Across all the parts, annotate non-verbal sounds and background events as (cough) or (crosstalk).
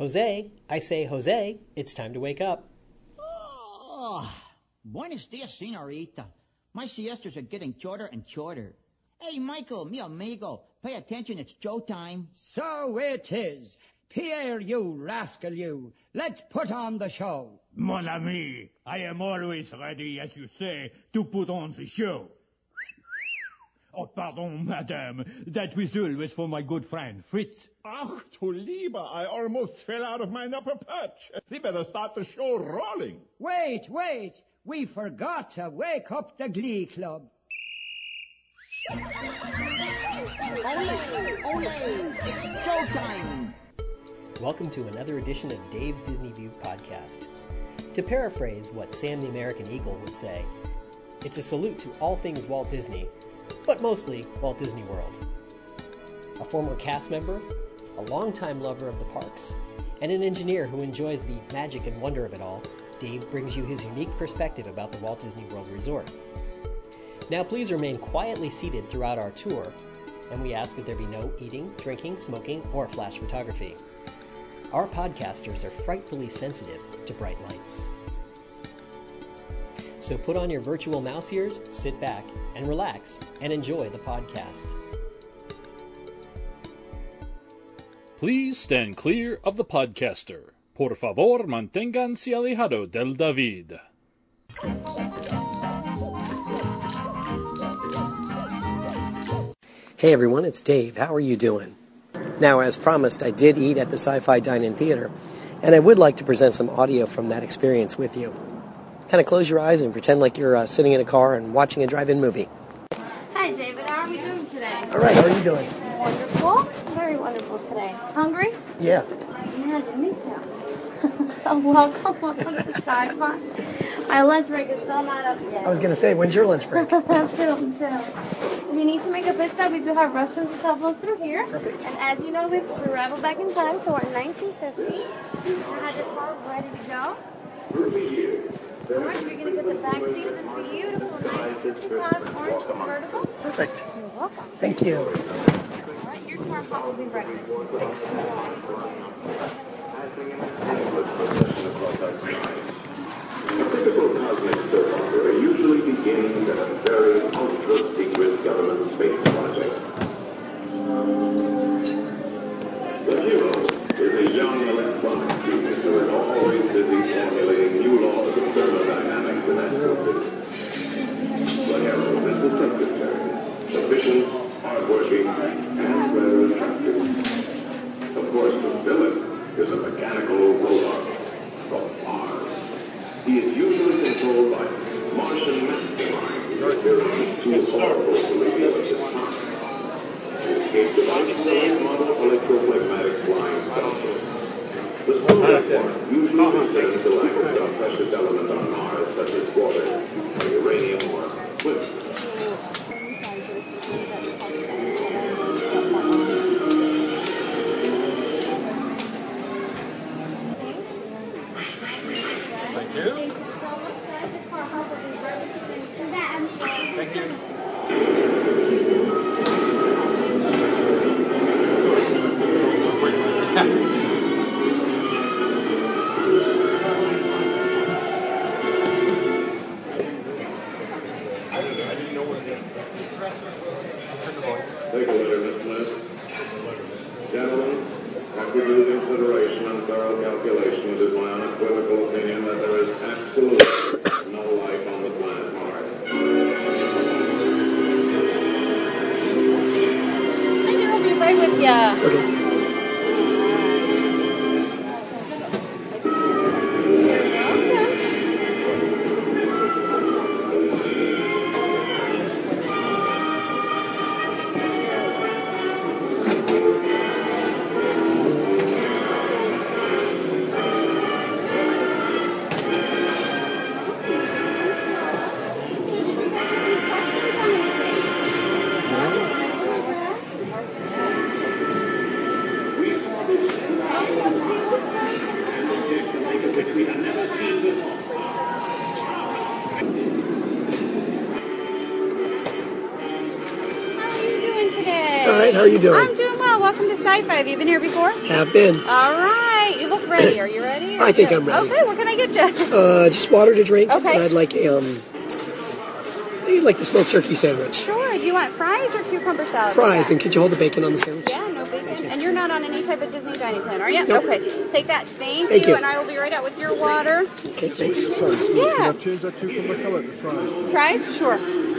Jose, I say, Jose, it's time to wake up. Oh, buenos dias, senorita. My siestas are getting shorter and shorter. Hey, Michael, mi amigo, pay attention, it's Joe time. So it is. Pierre, you rascal, you. Let's put on the show. Mon ami, I am always ready, as you say, to put on the show. Oh, pardon, madame. That whistle was for my good friend, Fritz. Ach, du lieber, I almost fell out of my upper perch. We better start the show rolling. Wait, wait. We forgot to wake up the Glee Club. Ole, ole, it's Joe time. Welcome to another edition of Dave's Disney View podcast. To paraphrase what Sam the American Eagle would say, it's a salute to all things Walt Disney, but mostly Walt Disney World. A former cast member, a longtime lover of the parks, and an engineer who enjoys the magic and wonder of it all, Dave brings you his unique perspective about the Walt Disney World Resort. Now, please remain quietly seated throughout our tour, and we ask that there be no eating, drinking, smoking, or flash photography. Our podcasters are frightfully sensitive to bright lights. So put on your virtual mouse ears, sit back, and relax, and enjoy the podcast. Please stand clear of the podcaster. Por favor, manténganse alejado del David. Hey everyone, it's Dave. How are you doing? Now, as promised, I did eat at the Sci Fi Dine In Theater, and I would like to present some audio from that experience with you. Kind of close your eyes and pretend like you're uh, sitting in a car and watching a drive in movie. Hi, David. How are we doing today? All right, how are you doing? Wonderful. Very wonderful today. Hungry? Yeah. Yeah, me too. so welcome, welcome to Sci-Fi. My lunch break is still not up yet. I was going to say, when's your lunch break? (laughs) soon, soon. If you need to make a pizza, we do have restrooms that follow through here. Perfect. And as you know, we've traveled back in time to our 1950. I had the car ready to go. Alright, we're going to get the back seat of this beautiful 1955 orange convertible. Perfect. You're welcome. Thank you. Alright, your car pop will be ready. Typical how are you doing? I'm doing well. Welcome to Sci-Fi. Have you been here before? Have been. All right. You look ready. Are you ready? I think I'm ready. Okay, what can I get you? Uh, just water to drink. Okay. And I'd like a, um, I think I'd like the smoked turkey sandwich. Sure. Do you want fries or cucumber salad? Fries, and could you hold the bacon on the sandwich? Yeah, no bacon. And you're not on any type of Disney dining plan, are you? Nope. Okay. Take that. Thank, Thank you. And I will be right out with your water. Okay, thanks. Yeah. change that cucumber salad to fries? Fries? Sure.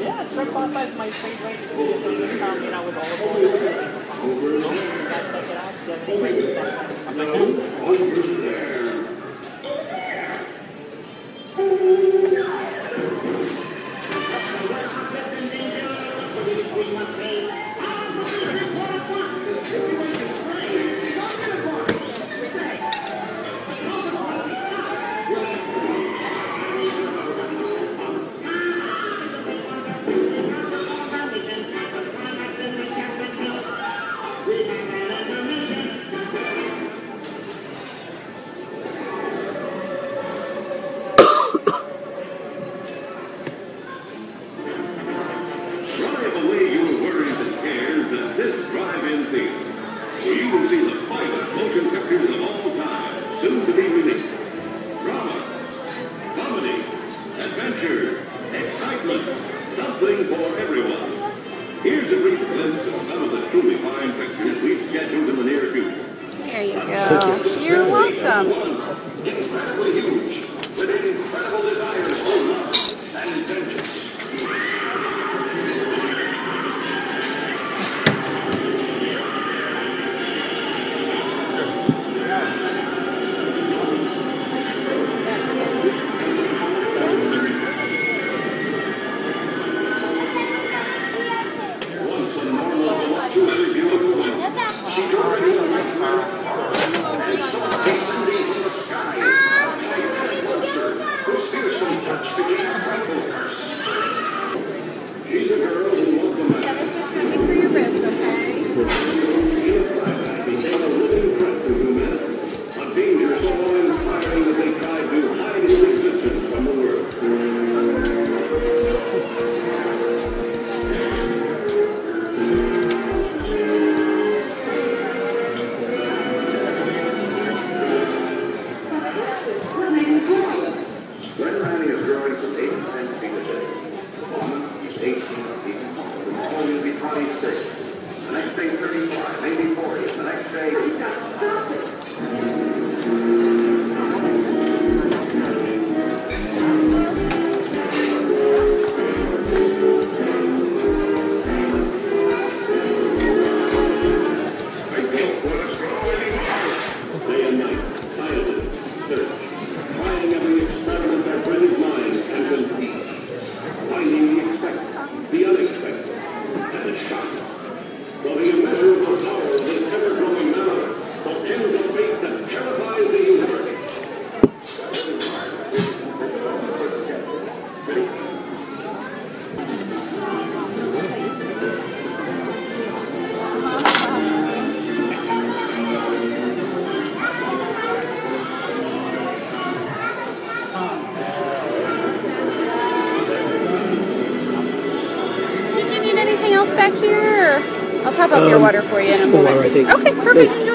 Yeah, shrimp pasta is my favorite dish from like will be the finest motion pictures of all water for you in a moment. water, I think. Okay, perfect. Thanks.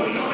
con no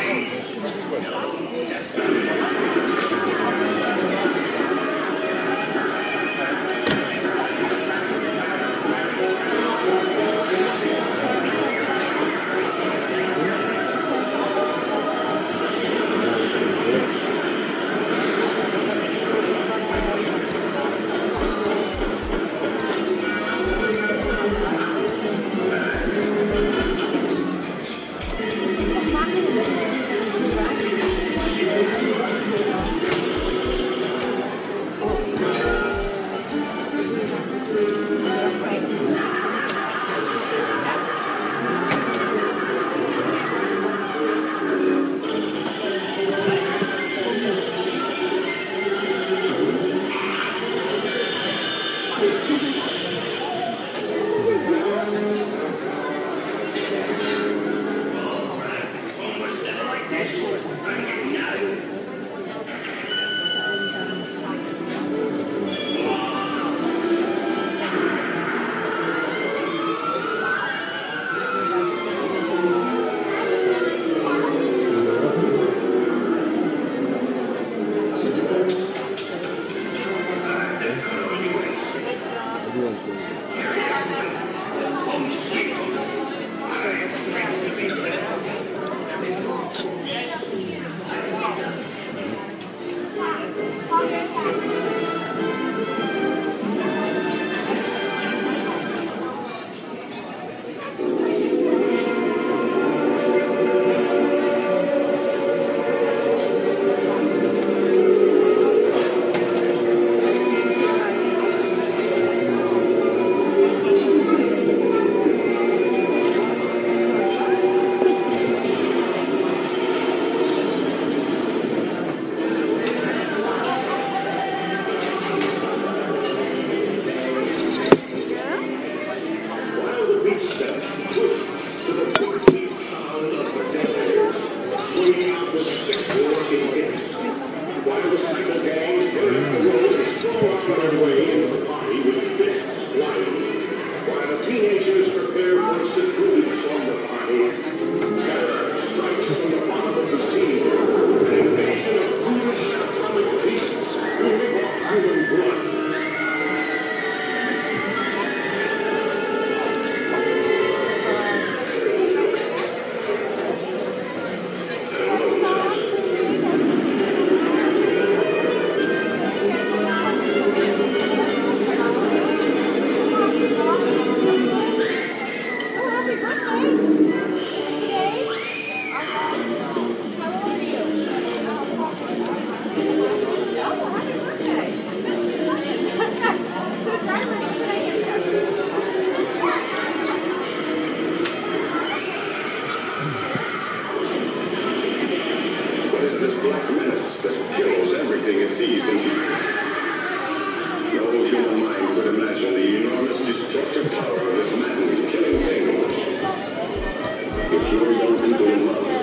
You're young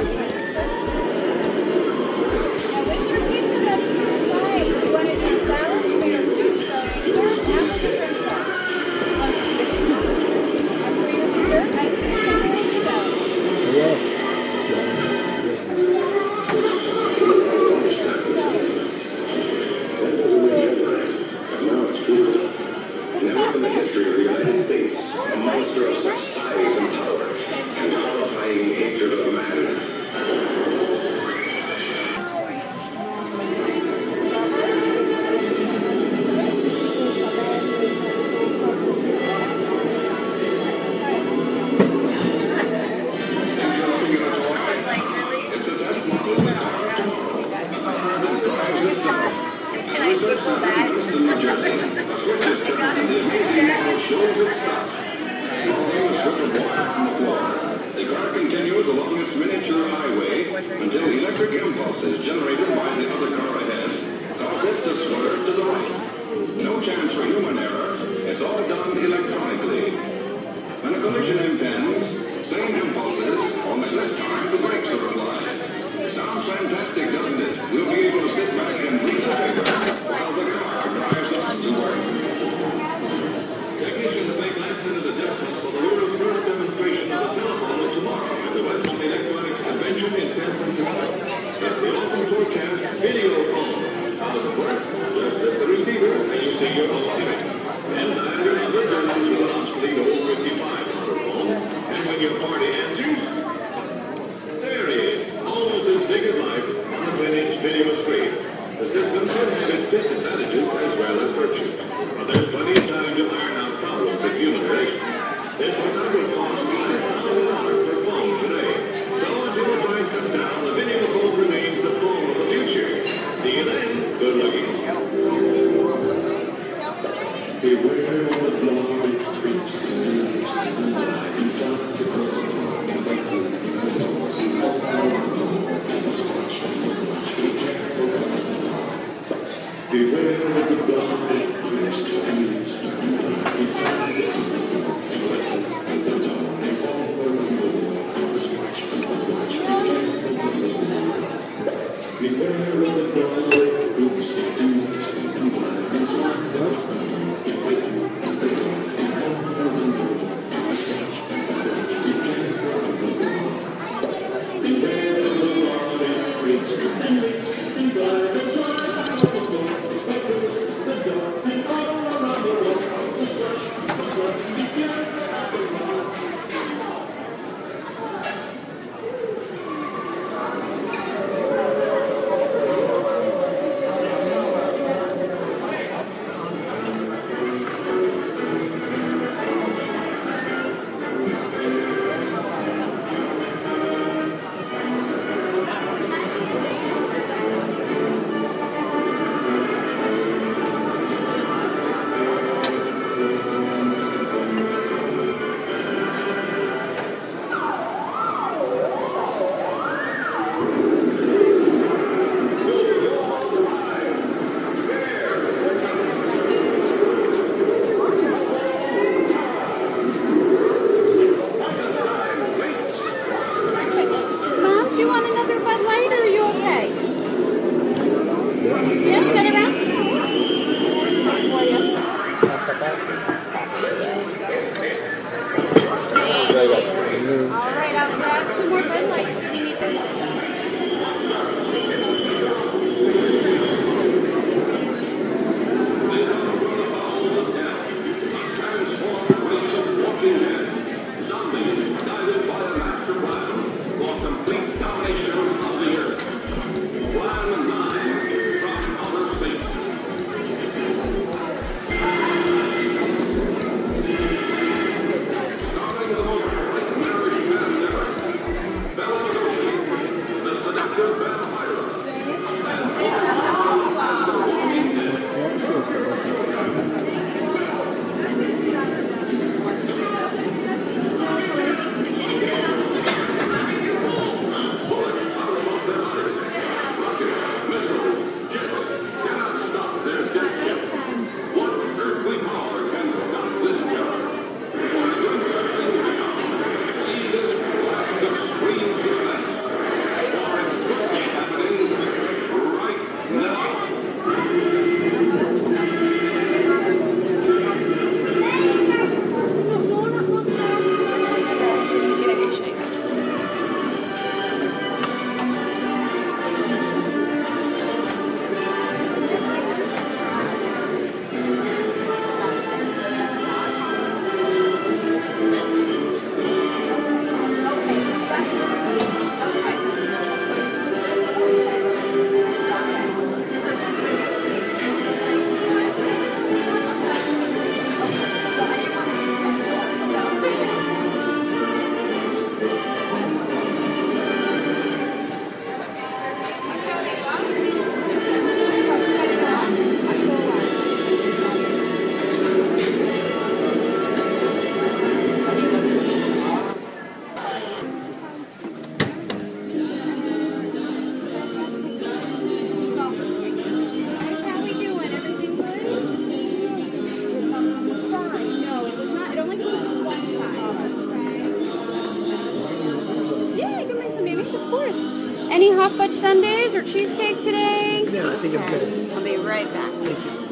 fudge sundaes or cheesecake today? No, I think I'm good. I'll be right back. Thank you.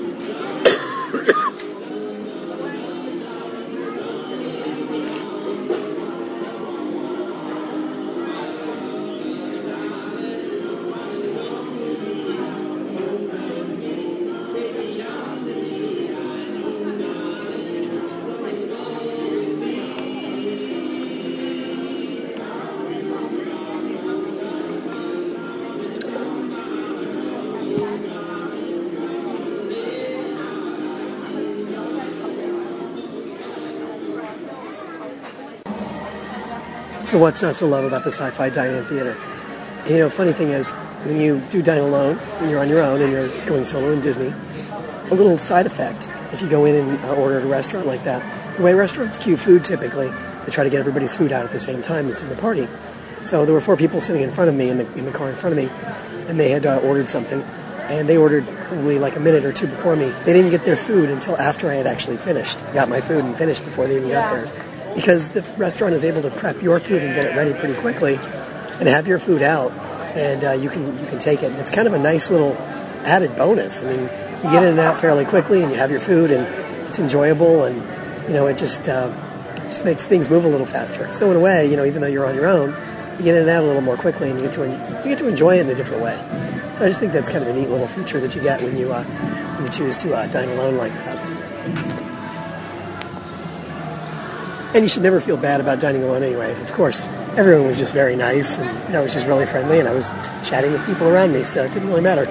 So what's not so love about the sci-fi dine-in theater? You know, funny thing is, when you do dine alone, when you're on your own and you're going solo in Disney, a little side effect if you go in and uh, order at a restaurant like that. The way restaurants queue food typically, they try to get everybody's food out at the same time that's in the party. So there were four people sitting in front of me in the in the car in front of me, and they had uh, ordered something, and they ordered probably like a minute or two before me. They didn't get their food until after I had actually finished. I got my food and finished before they even got theirs, because the restaurant is able to prep your food and get it ready pretty quickly, and have your food out, and uh, you can you can take it. It's kind of a nice little added bonus. I mean, you get in and out fairly quickly, and you have your food, and it's enjoyable, and you know it just uh, just makes things move a little faster. So in a way, you know, even though you're on your own, you get in and out a little more quickly, and you get to you get to enjoy it in a different way. So I just think that's kind of a neat little feature that you get when you uh, when you choose to uh, dine alone like that. And you should never feel bad about dining alone anyway. Of course, everyone was just very nice, and you know, I was just really friendly, and I was chatting with people around me, so it didn't really matter.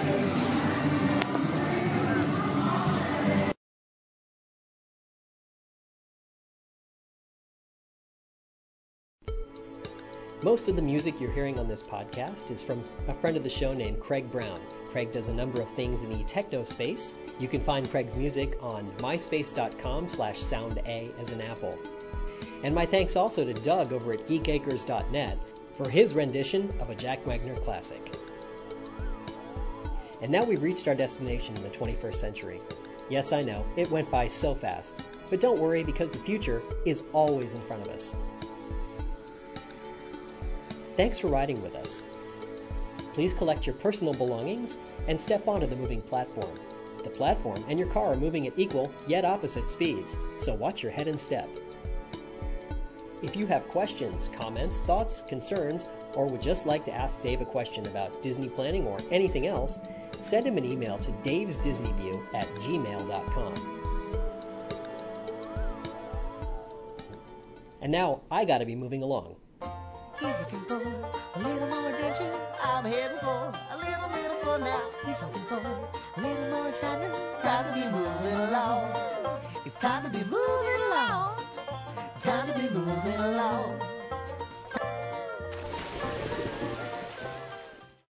Most of the music you're hearing on this podcast is from a friend of the show named Craig Brown. Craig does a number of things in the techno space. You can find Craig's music on myspace.com slash sounda as an apple. And my thanks also to Doug over at geekacres.net for his rendition of a Jack Wagner classic. And now we've reached our destination in the 21st century. Yes, I know, it went by so fast. But don't worry because the future is always in front of us. Thanks for riding with us. Please collect your personal belongings and step onto the moving platform. The platform and your car are moving at equal yet opposite speeds, so watch your head and step. If you have questions, comments, thoughts, concerns, or would just like to ask Dave a question about Disney planning or anything else, send him an email to davesdisneyview at gmail.com. And now I gotta be moving along. He's looking for a little more adventure. I'm heading for a little bit of fun now. He's hoping for a little more excitement. Time to be moving along. It's time to be moving along. Time to be moving along.